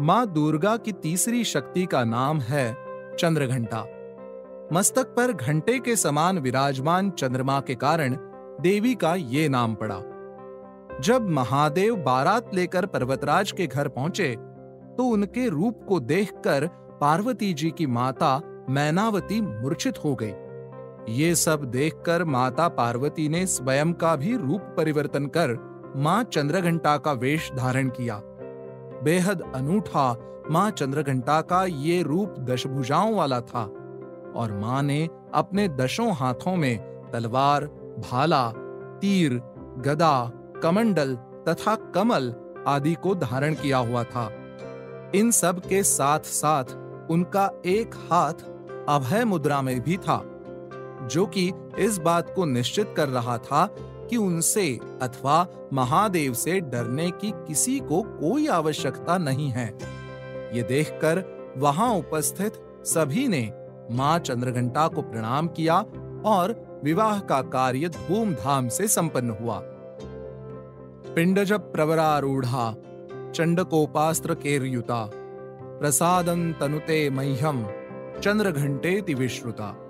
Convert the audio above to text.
माँ दुर्गा की तीसरी शक्ति का नाम है चंद्रघंटा। मस्तक पर घंटे के समान विराजमान चंद्रमा के कारण देवी का ये नाम पड़ा। जब महादेव बारात लेकर पर्वतराज के घर पहुँचे तो उनके रूप को देखकर पार्वती जी की माता मैनावती मूर्छित हो गई। ये सब देखकर माता पार्वती ने स्वयं का भी रूप परिवर्तन कर माँ चंद्रघंटा का वेश धारण किया। बेहद अनूठा माँ चंद्रघंटा का ये रूप दशभुजाओं वाला था, और माँ ने अपने दशों हाथों में तलवार, भाला, तीर, गदा, कमंडल तथा कमल आदि को धारण किया हुआ था। इन सब के साथ साथ उनका एक हाथ अभय मुद्रा में भी था, जो कि इस बात को निश्चित कर रहा था कि उनसे अथवा महादेव से डरने की किसी को कोई आवश्यकता नहीं है। ये देखकर वहाँ उपस्थित सभी ने माँ चंद्रघंटा को प्रणाम किया और विवाह का कार्य धूमधाम से संपन्न हुआ। पिंडज प्रवरारूढ़ा, चंडकोपास्त्र केरयुता, प्रसादं तनुते मह्यम चंद्रघंटेति विश्रुता।